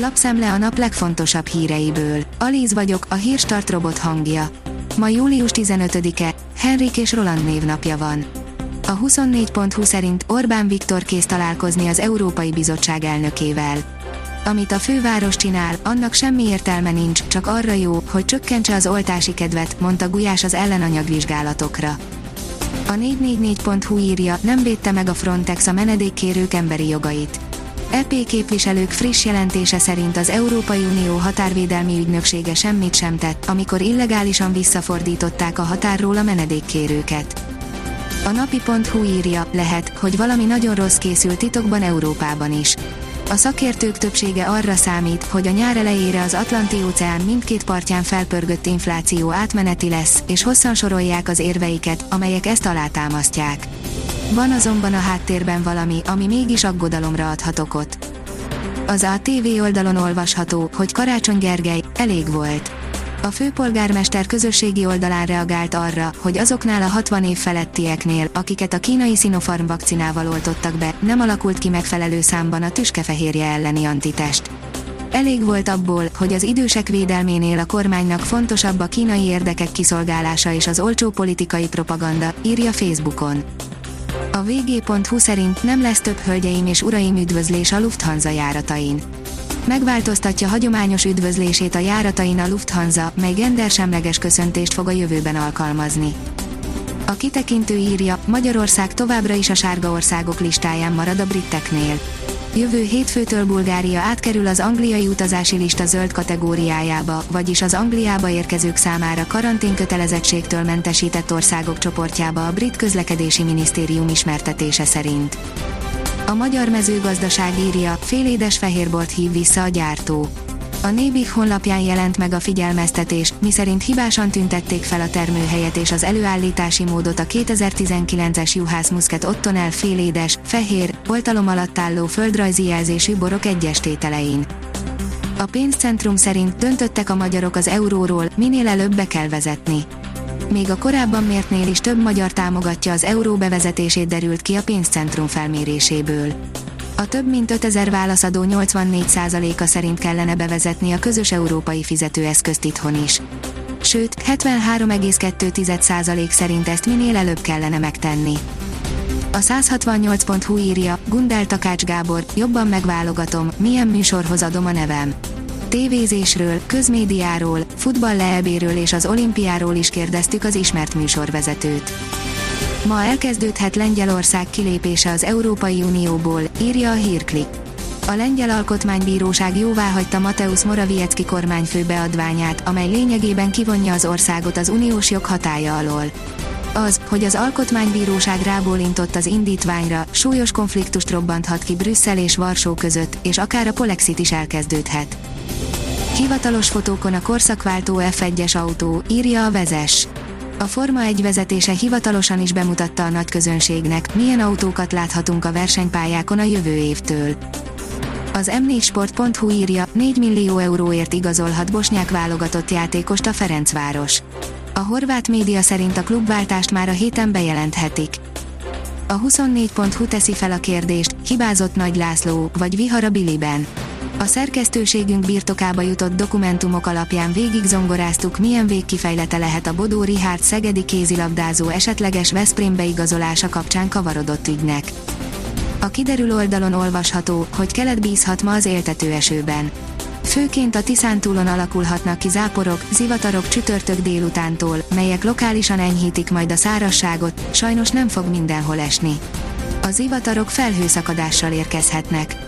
Lapszemle a nap legfontosabb híreiből. Alíz vagyok, a hírstart robot hangja. Ma július 15-e, Henrik és Roland névnapja van. A 24.20 szerint Orbán Viktor kész találkozni az Európai Bizottság elnökével. Amit a főváros csinál, annak semmi értelme nincs, csak arra jó, hogy csökkentse az oltási kedvet, mondta Gulyás az ellenanyagvizsgálatokra. A 444.hu írja, nem védte meg a Frontex a menedékkérők emberi jogait. EP képviselők friss jelentése szerint az Európai Unió határvédelmi ügynöksége semmit sem tett, amikor illegálisan visszafordították a határról a menedékkérőket. A napi.hu írja, lehet, hogy valami nagyon rossz készül titokban Európában is. A szakértők többsége arra számít, hogy a nyár elejére az Atlanti-óceán mindkét partján felpörgött infláció átmeneti lesz, és hosszan sorolják az érveiket, amelyek ezt alátámasztják. Van azonban a háttérben valami, ami mégis aggodalomra adhat okot. Az ATV oldalon olvasható, hogy Karácsony Gergely, elég volt. A főpolgármester közösségi oldalán reagált arra, hogy azoknál a 60 év felettieknél, akiket a kínai Sinopharm vakcinával oltottak be, nem alakult ki megfelelő számban a tüskefehérje elleni antitest. Elég volt abból, hogy az idősek védelménél a kormánynak fontosabb a kínai érdekek kiszolgálása és az olcsó politikai propaganda, írja Facebookon. A vg.hu szerint nem lesz több hölgyeim és uraim üdvözlés a Lufthansa járatain. Megváltoztatja hagyományos üdvözlését a járatain a Lufthansa, mely gendersemleges köszöntést fog a jövőben alkalmazni. A kitekintő írja, Magyarország továbbra is a sárga országok listáján marad a briteknél. Jövő hétfőtől Bulgária átkerül az angliai utazási lista zöld kategóriájába, vagyis az Angliába érkezők számára karanténkötelezettségtől mentesített országok csoportjába a brit közlekedési minisztérium ismertetése szerint. A magyar mezőgazdaság írja, félédes fehérbort hív vissza a gyártó. A Nébik honlapján jelent meg a figyelmeztetés, miszerint hibásan tüntették fel a termőhelyet és az előállítási módot a 2019-es Juhász Muscat Ottonel félédes, fehér, oltalom alatt álló földrajzi jelzésű borok egyes tételein. A pénzcentrum szerint döntöttek a magyarok az euróról, minél előbb be kell vezetni. Még a korábban mértnél is több magyar támogatja az euró bevezetését derült ki a pénzcentrum felméréséből. A több mint 5000 válaszadó 84%-a szerint kellene bevezetni a közös európai fizetőeszközt itthon is. Sőt, 73,2% szerint ezt minél előbb kellene megtenni. A 168.hu írja, Gundel Takács Gábor, jobban megválogatom, milyen műsorhoz adom a nevem. Tévézésről, közmédiáról, futball és az olimpiáról is kérdeztük az ismert műsorvezetőt. Ma elkezdődhet Lengyelország kilépése az Európai Unióból, írja a Hírklik. A Lengyel Alkotmánybíróság jóváhagyta Mateusz Morawiecki kormányfő beadványát, amely lényegében kivonja az országot az uniós jog hatája alól. Az, hogy az Alkotmánybíróság rábólintott az indítványra, súlyos konfliktust robbanthat ki Brüsszel és Varsó között, és akár a Polexit is elkezdődhet. Hivatalos fotókon a korszakváltó F1-es autó, írja a vezes. A Forma 1 vezetése hivatalosan is bemutatta a nagy közönségnek, milyen autókat láthatunk a versenypályákon a jövő évtől. Az m4sport.hu írja, 4 millió euróért igazolhat bosnyák válogatott játékost a Ferencváros. A horvát média szerint a klubváltást már a héten bejelenthetik. A 24.hu teszi fel a kérdést, hibázott Nagy László, vagy vihar a Biliben. A szerkesztőségünk birtokába jutott dokumentumok alapján végig zongoráztuk, milyen végkifejlete lehet a Bodó Rihárd szegedi kézilabdázó esetleges Veszprém beigazolása kapcsán kavarodott ügynek. A kiderül oldalon olvasható, hogy kelet bízhat ma az éltető esőben. Főként a Tiszántúlon alakulhatnak ki záporok, zivatarok csütörtök délutántól, melyek lokálisan enyhítik majd a szárasságot, sajnos nem fog mindenhol esni. A zivatarok felhőszakadással érkezhetnek.